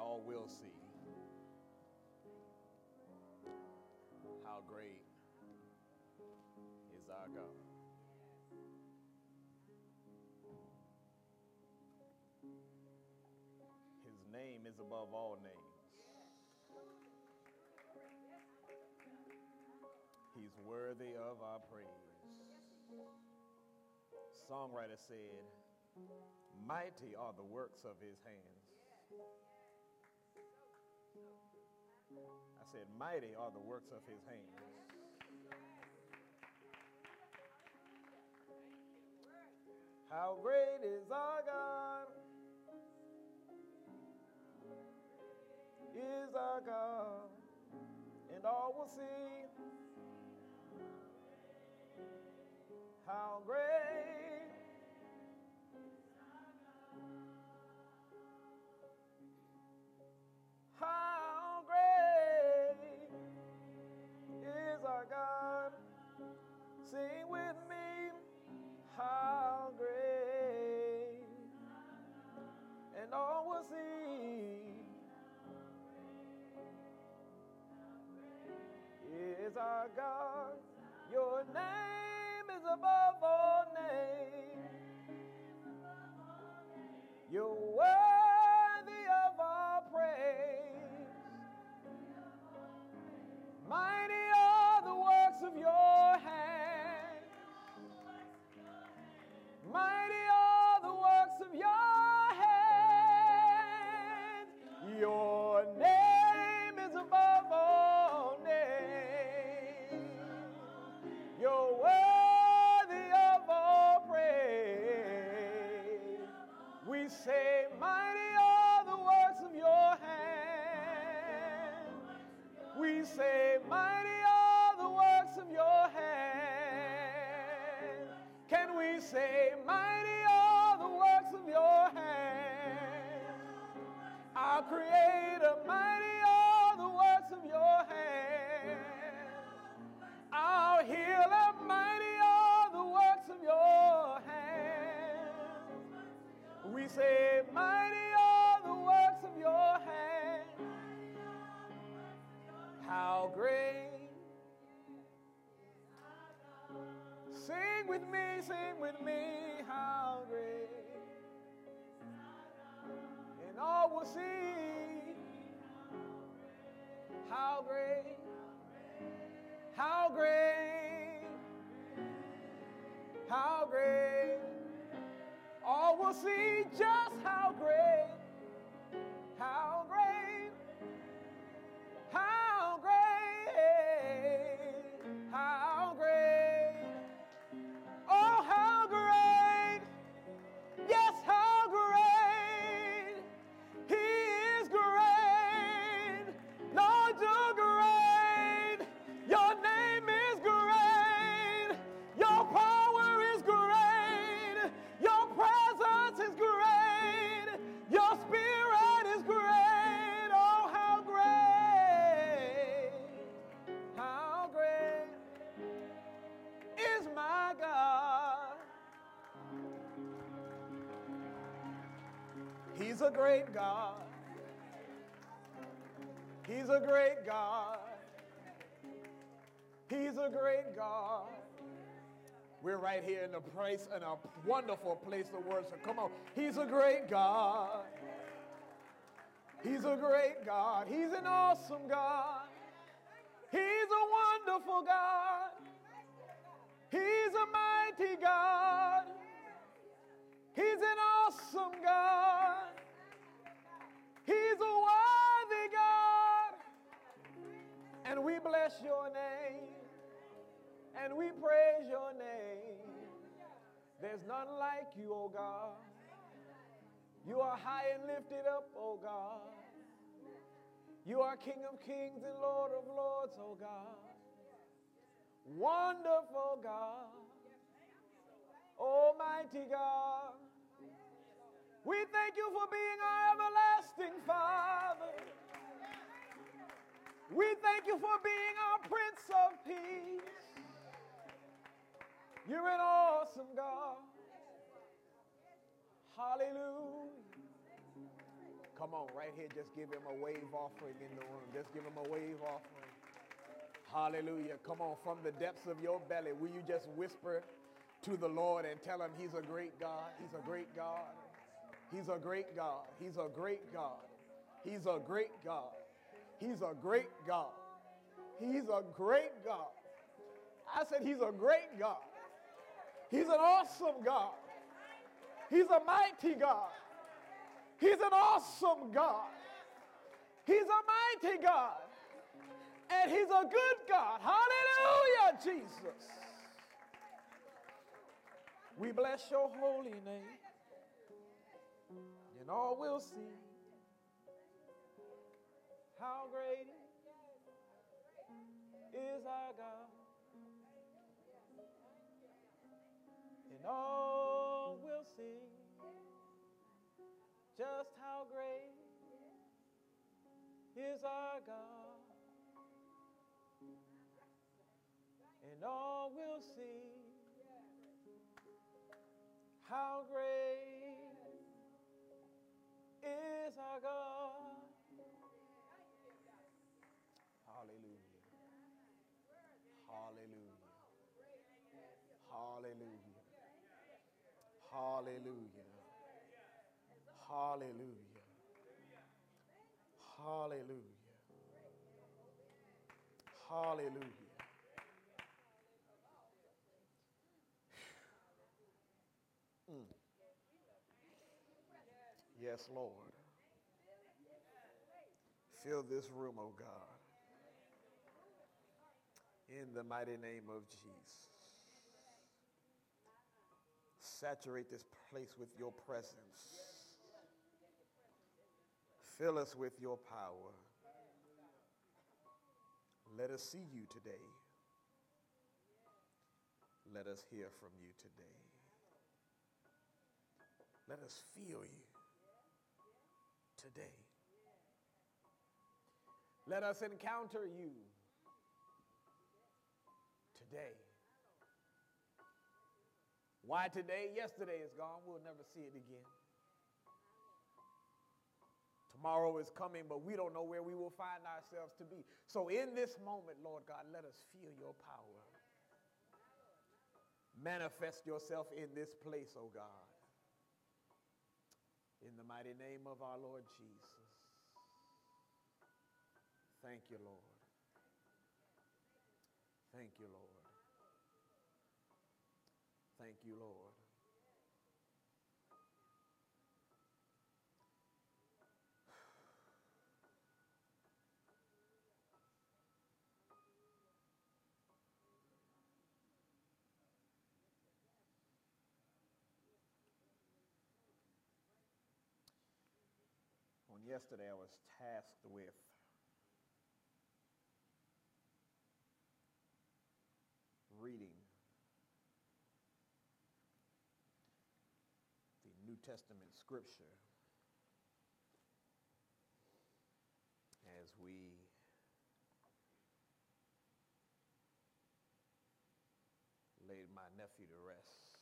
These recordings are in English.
all will see how great is our God. His name is above all names. He's worthy of our praise. Songwriter said, Mighty are the works of his hands. I said, Mighty are the works of his hands. How great is our God? Is our God, and all will see how great. God. We say, Mighty are the works of your hands. Can we say, Mighty are the works of your hands? Our Creator, mighty are the works of your hands. Our Healer, mighty are the works of your hands. We say, Mighty How great. Sing with me, sing with me, how great. And all will see how great, how great, how great. All will see just how great, how great, He's a great God. He's a great God. He's a great God. We're right here in a place, in a wonderful place to worship. Come on. He's a great God. He's a great God. He's an awesome God. He's a wonderful God. He's a mighty God. Bless your name. And we praise your name. There's none like you, O God. You are high and lifted up, O God. You are King of kings and Lord of lords, O God. Wonderful God. Almighty God. We thank you for being our everlasting Father. We thank you for being our Prince of Peace. You're an awesome God. Hallelujah. Come on, right here, just give him a wave offering in the room. Just give him a wave offering. Hallelujah. Come on, from the depths of your belly, will you just whisper to the Lord and tell him he's a great God? He's a great God. He's a great God. He's a great God. He's a great God. He's a great God. He's a great God. I said he's a great God. He's an awesome God. He's a mighty God. He's an awesome God. He's a mighty God. And he's a good God. Hallelujah, Jesus. We bless your holy name. And all will see how great is our God. And all will see just how great is our God. And all will see how great Hallelujah. Hallelujah. Hallelujah. Hallelujah. Hallelujah. Hallelujah. Hallelujah. Mm. Yes, Lord. Fill this room, oh God. In the mighty name of Jesus. Saturate this place with your presence. Fill us with your power. Let us see you today. Let us hear from you today. Let us feel you today. Let us encounter you today. Why today? Yesterday is gone. We'll never see it again. Tomorrow is coming, but we don't know where we will find ourselves to be. So, in this moment, Lord God, let us feel your power. Manifest yourself in this place, oh God. In the mighty name of our Lord Jesus. Thank you, Lord. Thank you, Lord. Thank you, Lord. On yesterday, I was tasked with reading the New Testament scripture as we laid my nephew to rest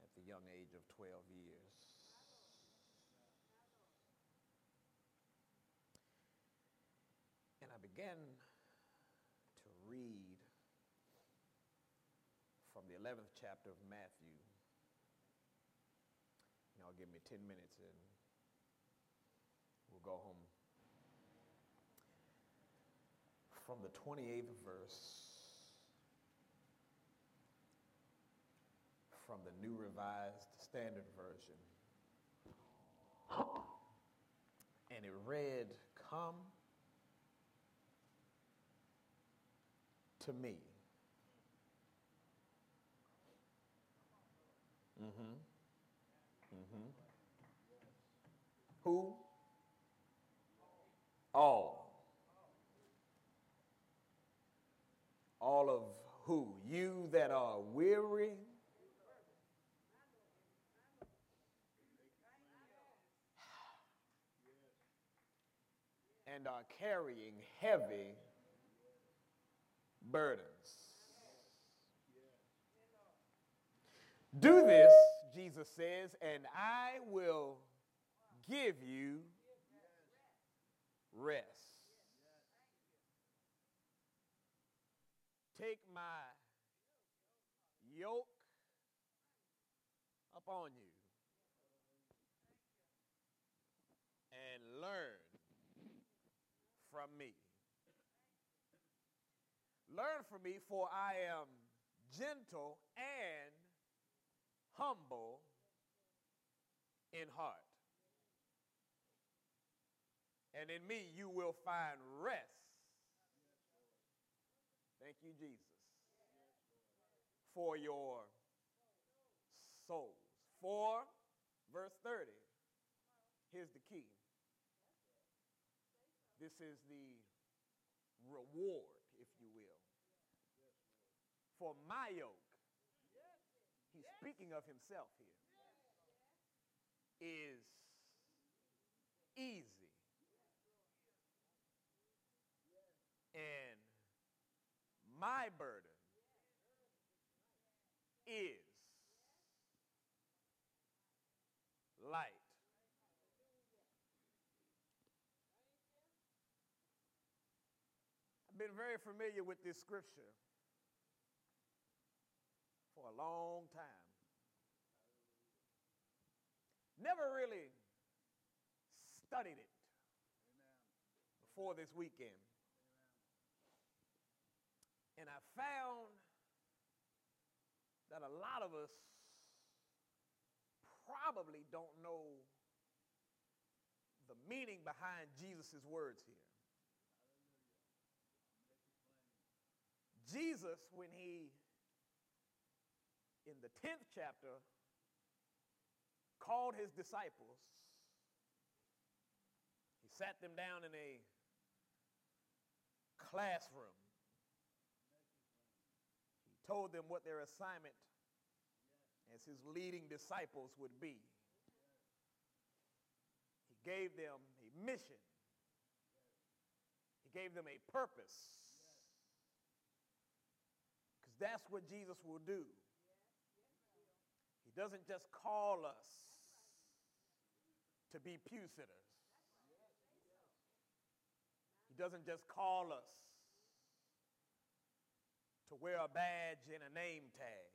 at the young age of 12 years. And I began to read 11th chapter of Matthew. Y'all give me 10 minutes and we'll go home. From the 28th verse from the New Revised Standard Version. And it read, Come to me. Mm-hmm. Mm-hmm. Who? All. All of who? You that are weary and are carrying heavy burdens. Do this, Jesus says, and I will give you rest. Take my yoke upon you and learn from me. Learn from me, for I am gentle and humble in heart. And in me you will find rest. Thank you, Jesus, for your souls. For, verse 30, here's the key. This is the reward, if you will. For my yoke, speaking of himself here, is easy. And my burden is light. I've been very familiar with this scripture for a long time. Never really studied it before this weekend. And I found that a lot of us probably don't know the meaning behind Jesus' words here. Jesus, when he, in the 10th chapter, called his disciples, he sat them down in a classroom He told them what their assignment as his leading disciples would be. He gave them a mission, he gave them a purpose. Because that's what Jesus will do. He doesn't just call us to be pew sitters. He doesn't just call us to wear a badge and a name tag.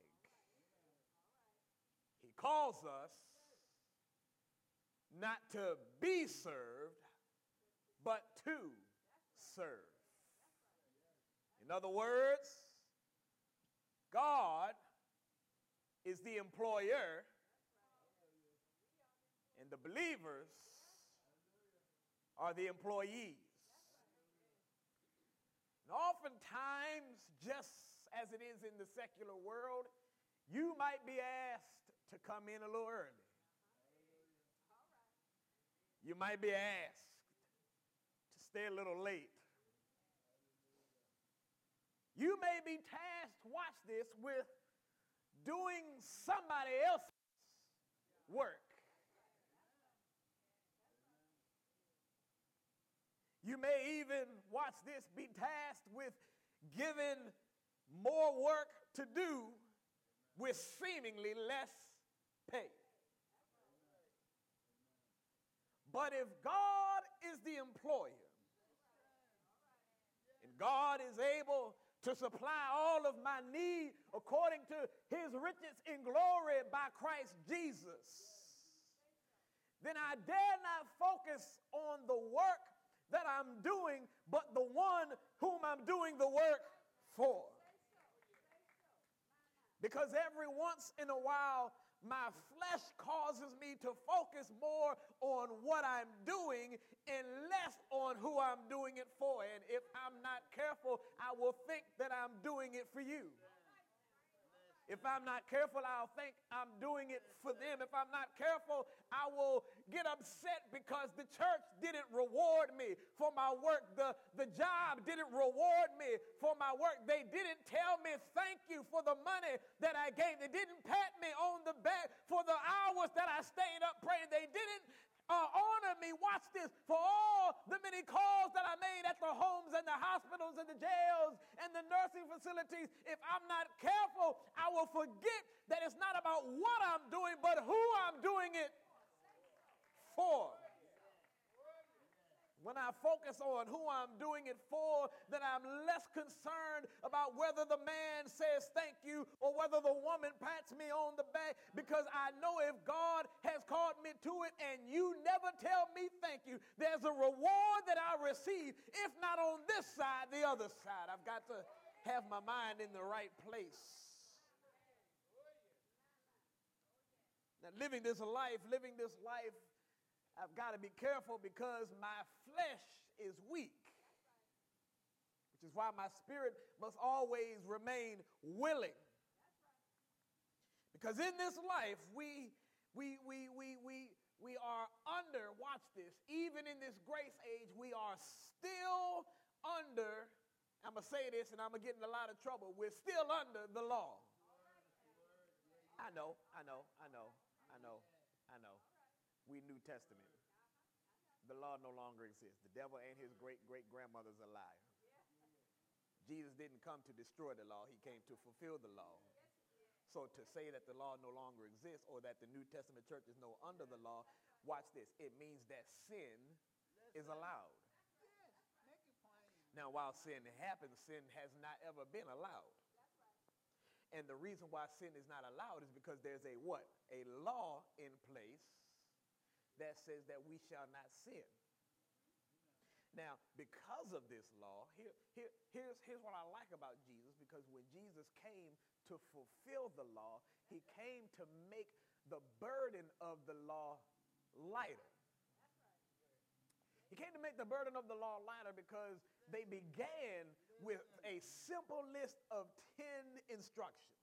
He calls us not to be served, but to serve. In other words, God is the employer, and the believers are the employees. And oftentimes, just as it is in the secular world, you might be asked to come in a little early. You might be asked to stay a little late. You may be tasked, watch this, with doing somebody else's work. You may even, watch this, be tasked with giving more work to do with seemingly less pay. But if God is the employer, and God is able to supply all of my need according to his riches in glory by Christ Jesus, then I dare not focus on the work that I'm doing, but the one whom I'm doing the work for. Because every once in a while, my flesh causes me to focus more on what I'm doing and less on who I'm doing it for. And if I'm not careful, I will think that I'm doing it for you. If I'm not careful, I'll think I'm doing it for them. If I'm not careful, I will get upset because the church didn't reward me for my work. The, the job didn't reward me for my work. They didn't tell me thank you for the money that I gave. They didn't pat me on the back for the hours that I stayed up praying. They didn't uh, honor me, watch this, for all the many calls that I made at the homes and the hospitals and the jails and the nursing facilities. If I'm not careful, I will forget that it's not about what I'm doing, but who I'm doing it for. When I focus on who I'm doing it for, then I'm less concerned about whether the man says thank you or whether the woman pats me on the back because I know if God has called me to it and you never tell me thank you, there's a reward that I receive, if not on this side, the other side. I've got to have my mind in the right place. Now, living this life, living this life I've got to be careful because my flesh is weak, which is why my spirit must always remain willing. Because in this life, we, we, we, we, we, we are under, watch this, even in this grace age, we are still under, I'm going to say this and I'm going to get in a lot of trouble, we're still under the law. I know, I know, I know, I know, I know we New Testament. The law no longer exists. The devil and his great great grandmother's a liar. Jesus didn't come to destroy the law, he came to fulfill the law. So to say that the law no longer exists or that the New Testament church is no under the law, watch this. It means that sin is allowed. Now, while sin happens, sin has not ever been allowed. And the reason why sin is not allowed is because there's a what? A law in place that says that we shall not sin. Now, because of this law, here, here, here's, here's what I like about Jesus because when Jesus came to fulfill the law, he came to make the burden of the law lighter. He came to make the burden of the law lighter because they began with a simple list of 10 instructions.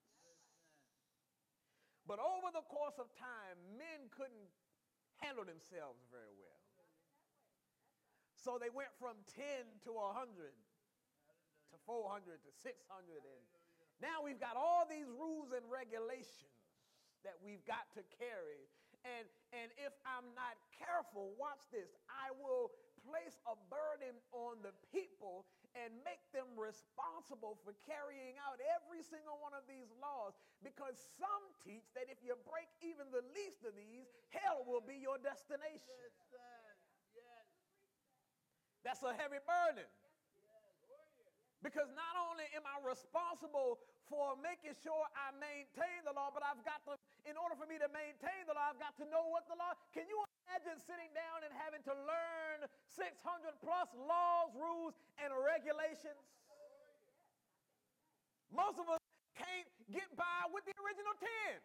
But over the course of time, men couldn't handle themselves very well. So they went from 10 to 100 to 400 to 600. And now we've got all these rules and regulations that we've got to carry. And, and if I'm not careful, watch this, I will place a burden on the people and make them responsible for carrying out every single one of these laws because some teach that if you break even the least of these, hell will be your destination. That's a heavy burden. Because not only am I responsible for making sure I maintain the law, but I've got to, in order for me to maintain the law, I've got to know what the law. Can you imagine sitting down and having to learn 600 plus laws, rules, and regulations? Most of us can't get by with the original 10.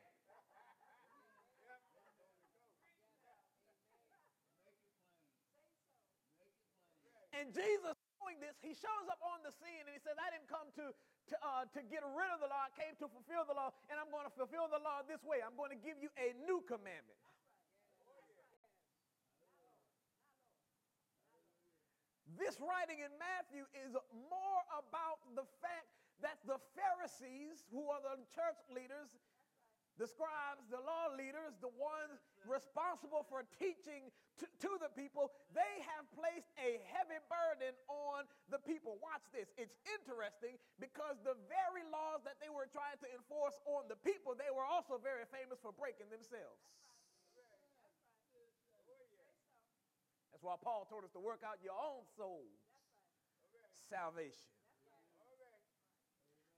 And Jesus doing this, he shows up on the scene and he says, I didn't come to, to, uh, to get rid of the law, I came to fulfill the law, and I'm going to fulfill the law this way. I'm going to give you a new commandment. This writing in Matthew is more about the fact that the Pharisees, who are the church leaders, the scribes, the law leaders, the ones responsible for teaching to, to, the people, they have placed a heavy burden on the people. Watch this. It's interesting because the very laws that they were trying to enforce on the people, they were also very famous for breaking themselves. That's why Paul told us to work out your own soul's salvation.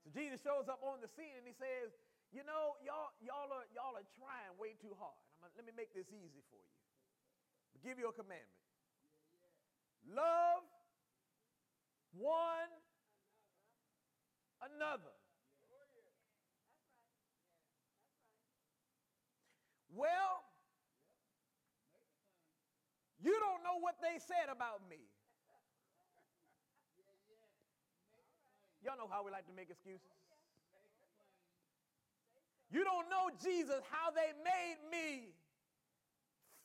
So Jesus shows up on the scene and he says, you know, y'all, y'all, are, y'all are trying way too hard. Gonna, let me make this easy for you. I'll give you a commandment. Love one another. Well, you don't know what they said about me. Y'all know how we like to make excuses. You don't know Jesus, how they made me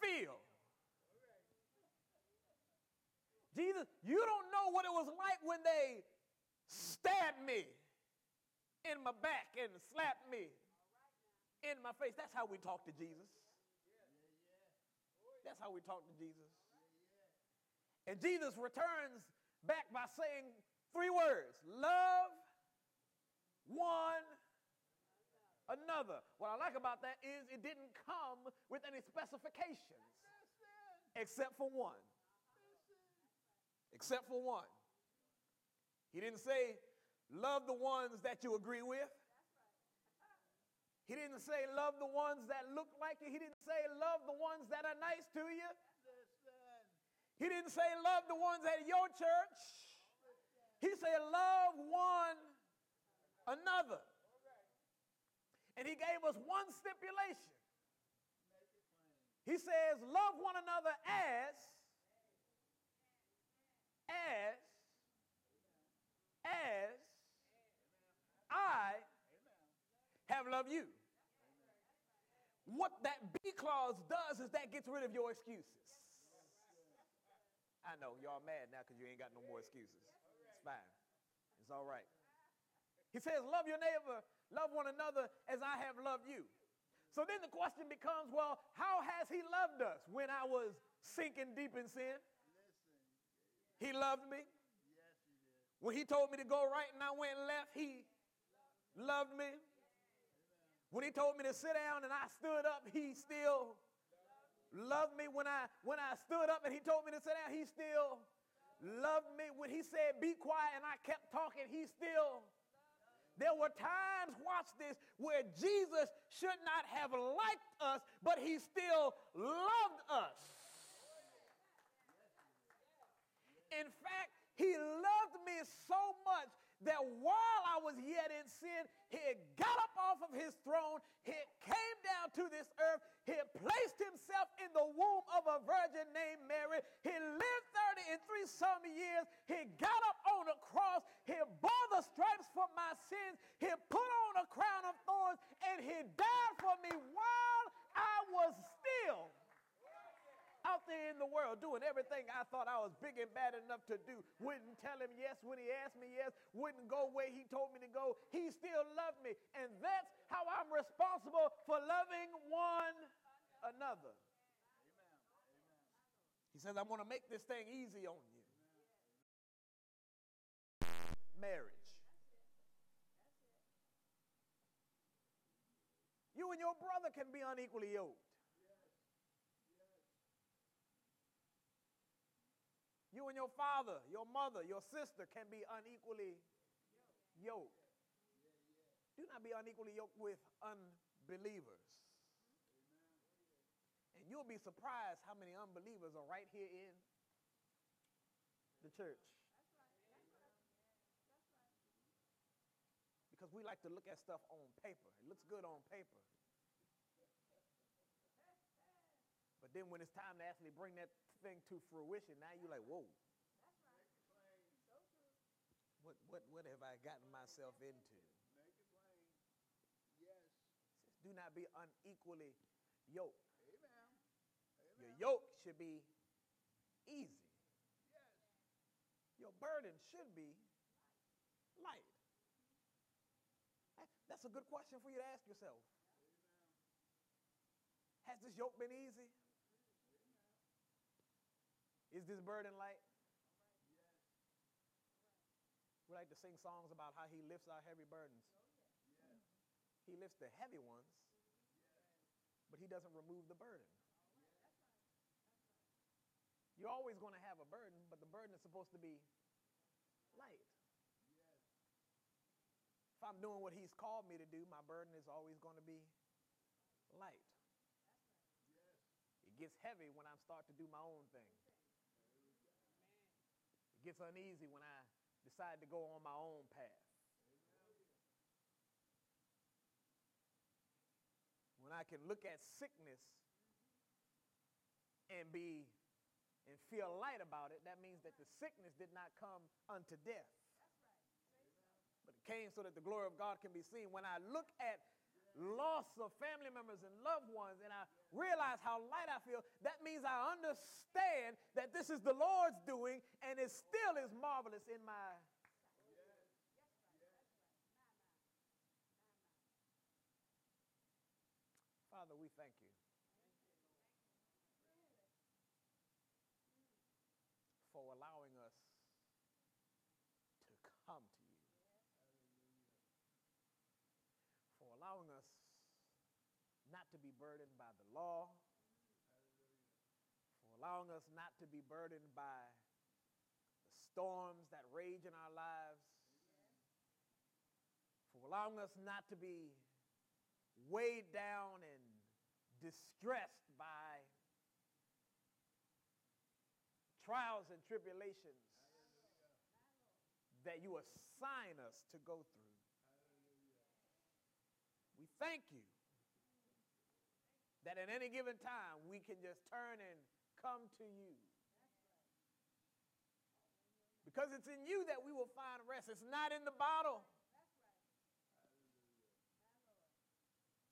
feel. Jesus, you don't know what it was like when they stabbed me in my back and slapped me in my face. That's how we talk to Jesus. That's how we talk to Jesus. And Jesus returns back by saying three words love one another. What I like about that is it didn't come with any specifications except for one. except for one. He didn't say, love the ones that you agree with. He didn't say, love the ones that look like you. He didn't say, love the ones that are nice to you. He didn't say, love the ones at your church. He said, love one another. And he gave us one stipulation. He says, love one another as, as, as I have loved you. What that B clause does is that gets rid of your excuses. I know y'all mad now because you ain't got no more excuses. It's fine. It's all right. He says, Love your neighbor, love one another as I have loved you. So then the question becomes, well, how has he loved us when I was sinking deep in sin? He loved me. When he told me to go right and I went left, he loved me. When he told me to sit down and I stood up, he still loved me. When I when I stood up and he told me to sit down, he still loved me. When he said be quiet and I kept talking, he still there were times, watch this, where Jesus should not have liked us, but he still loved us. In fact, he loved me so much that while I was yet in sin, he got up off of his throne, he came down to this earth, he placed himself in the womb of a virgin named Mary, he lived 30 and three some years, he got up on a cross, he bore the stripes for my sins, he put on a crown of thorns, and he died for me while I was still out there in the world doing everything I thought I was big and bad enough to do. Wouldn't tell him yes when he asked me yes, wouldn't go where he told me to go. He still loved me. And that's how I'm responsible for loving one another. He says, I want to make this thing easy on you. Marriage. You and your brother can be unequally yoked. You and your father, your mother, your sister can be unequally yoked. Do not be unequally yoked with unbelievers. And you'll be surprised how many unbelievers are right here in the church. Because we like to look at stuff on paper. It looks good on paper. But then when it's time to actually bring that thing to fruition, now you're like, whoa. What, what, what have I gotten myself into? Make it plain. Yes. Says, do not be unequally yoked. Amen. Amen. Your yoke should be easy. Yes. Your burden should be light. That's a good question for you to ask yourself. Amen. Has this yoke been easy? Is this burden light? We like to sing songs about how he lifts our heavy burdens. He lifts the heavy ones, but he doesn't remove the burden. You're always going to have a burden, but the burden is supposed to be light. If I'm doing what he's called me to do, my burden is always going to be light. It gets heavy when I start to do my own thing. Gets uneasy when I decide to go on my own path. When I can look at sickness and be and feel light about it, that means that the sickness did not come unto death. But it came so that the glory of God can be seen. When I look at loss of family members and loved ones, and I realize how light I feel, that means I understand that this is the Lord's doing, and it still is marvelous in my. Father, we thank you. For allowing us to come to you. for allowing us not to be burdened by the law, for allowing us not to be burdened by the storms that rage in our lives, for allowing us not to be weighed down and distressed by trials and tribulations that you assign us to go through. We thank you that at any given time we can just turn and come to you. Because it's in you that we will find rest. It's not in the bottle.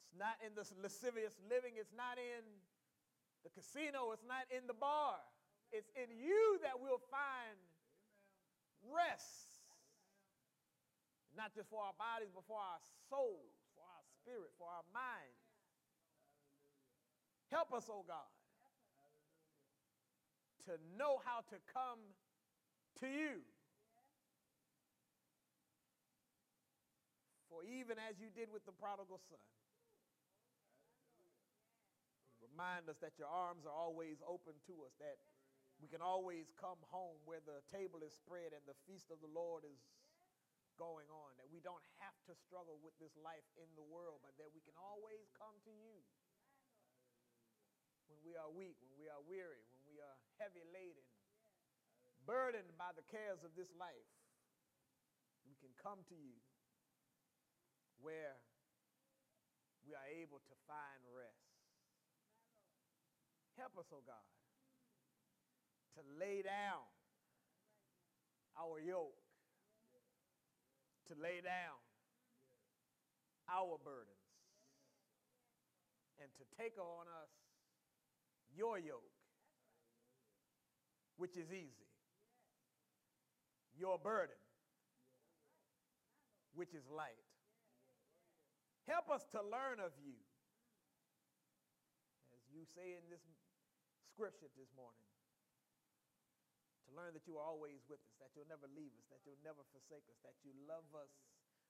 It's not in the lascivious living. It's not in the casino. It's not in the bar. It's in you that we'll find rest. Not just for our bodies, but for our souls, for our spirit, for our minds. Help us, oh God, to know how to come to you. For even as you did with the prodigal son, remind us that your arms are always open to us, that we can always come home where the table is spread and the feast of the Lord is going on, that we don't have to struggle with this life in the world, but that we can always come to you when we are weak, when we are weary, when we are heavy laden, burdened by the cares of this life. We can come to you where we are able to find rest. Help us, oh God, to lay down our yoke, to lay down our burdens, and to take on us your yoke, which is easy, your burden, which is light. Help us to learn of you. As you say in this scripture this morning, to learn that you are always with us, that you'll never leave us, that you'll never forsake us, that you love us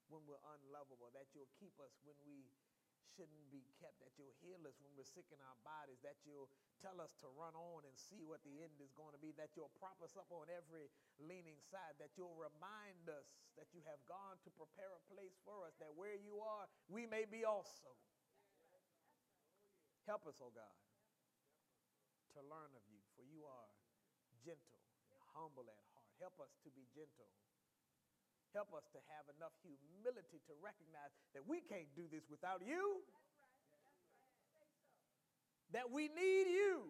when we're unlovable, that you'll keep us when we shouldn't be kept, that you'll heal us when we're sick in our bodies, that you'll tell us to run on and see what the end is going to be, that you'll prop us up on every leaning side, that you'll remind us that you have gone to prepare a place for us, that where you are, we may be also. Help us, oh God, to learn of you, for you are gentle and humble at heart. Help us to be gentle Help us to have enough humility to recognize that we can't do this without you. That we need you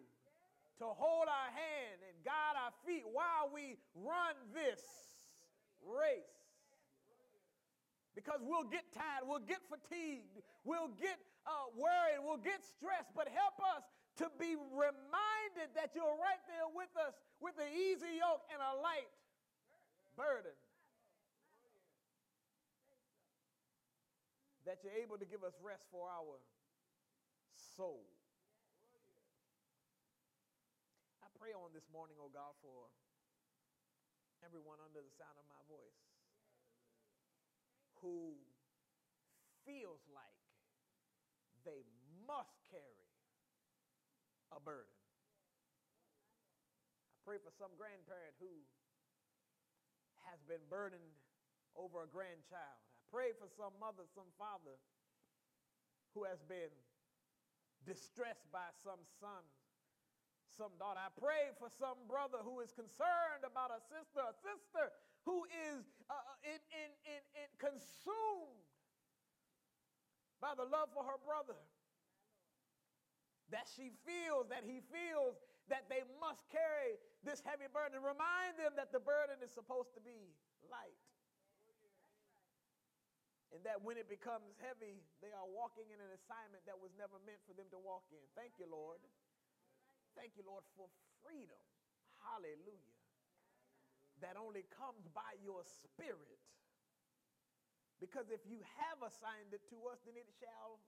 to hold our hand and guide our feet while we run this race. Because we'll get tired, we'll get fatigued, we'll get uh, worried, we'll get stressed, but help us to be reminded that you're right there with us with an easy yoke and a light burden. That you're able to give us rest for our soul. I pray on this morning, oh God, for everyone under the sound of my voice who feels like they must carry a burden. I pray for some grandparent who has been burdened over a grandchild pray for some mother, some father who has been distressed by some son, some daughter. I pray for some brother who is concerned about a sister, a sister who is uh, uh in, in, in, in consumed by the love for her brother. That she feels, that he feels that they must carry this heavy burden. Remind them that the burden is supposed to be light. And that when it becomes heavy, they are walking in an assignment that was never meant for them to walk in. Thank you, Lord. Thank you, Lord, for freedom. Hallelujah. That only comes by your spirit. Because if you have assigned it to us, then it shall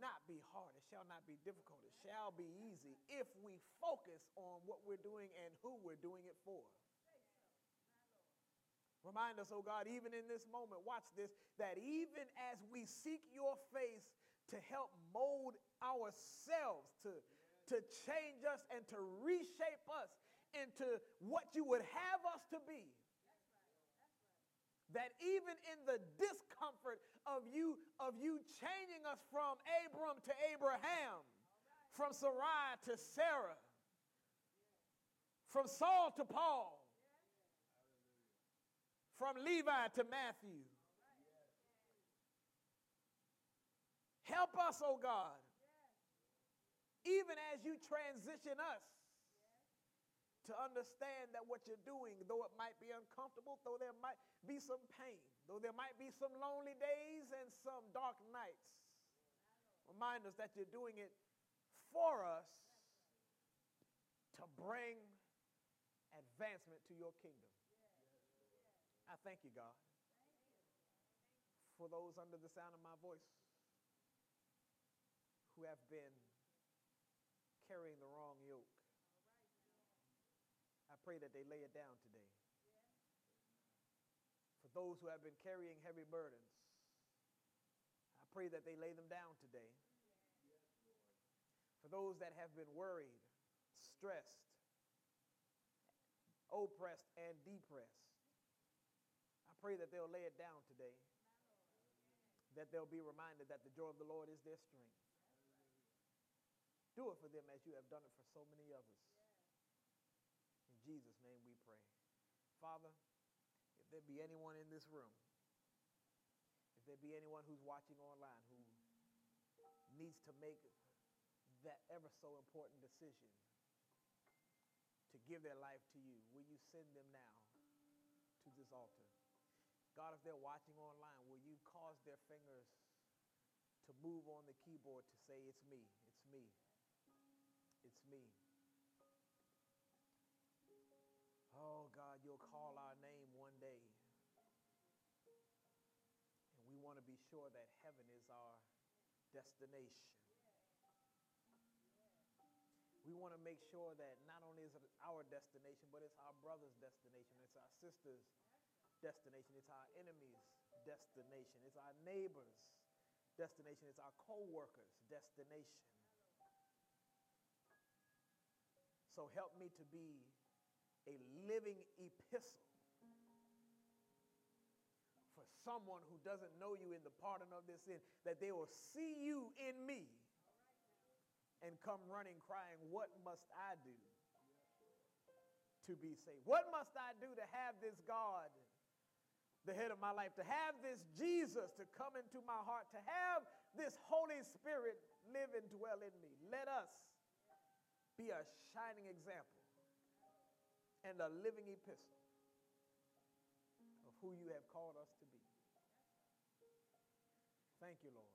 not be hard. It shall not be difficult. It shall be easy if we focus on what we're doing and who we're doing it for. Remind us, oh God, even in this moment, watch this, that even as we seek your face to help mold ourselves, to, to change us and to reshape us into what you would have us to be. That even in the discomfort of you, of you changing us from Abram to Abraham, from Sarai to Sarah, from Saul to Paul, from Levi to Matthew. Help us, oh God, even as you transition us to understand that what you're doing, though it might be uncomfortable, though there might be some pain, though there might be some lonely days and some dark nights, remind us that you're doing it for us to bring advancement to your kingdom. I thank you, God, for those under the sound of my voice who have been carrying the wrong yoke. I pray that they lay it down today. For those who have been carrying heavy burdens, I pray that they lay them down today. For those that have been worried, stressed, oppressed, and depressed, pray that they'll lay it down today. That they'll be reminded that the joy of the Lord is their strength. Do it for them as you have done it for so many others. In Jesus' name we pray. Father, if there be anyone in this room, if there be anyone who's watching online who needs to make that ever so important decision to give their life to you, will you send them now to this altar? God, if they're watching online, will you cause their fingers to move on the keyboard to say, It's me, it's me, it's me. Oh, God, you'll call our name one day. And we want to be sure that heaven is our destination. We want to make sure that not only is it our destination, but it's our brother's destination, it's our sister's destination, it's our enemy's destination, it's our neighbor's destination, it's our co worker's destination. So help me to be a living epistle for someone who doesn't know you in the pardon of this sin, that they will see you in me and come running crying, What must I do to be saved? What must I do to have this God, the head of my life, to have this Jesus to come into my heart, to have this Holy Spirit live and dwell in me? Let us be a shining example and a living epistle of who you have called us to be. Thank you, Lord.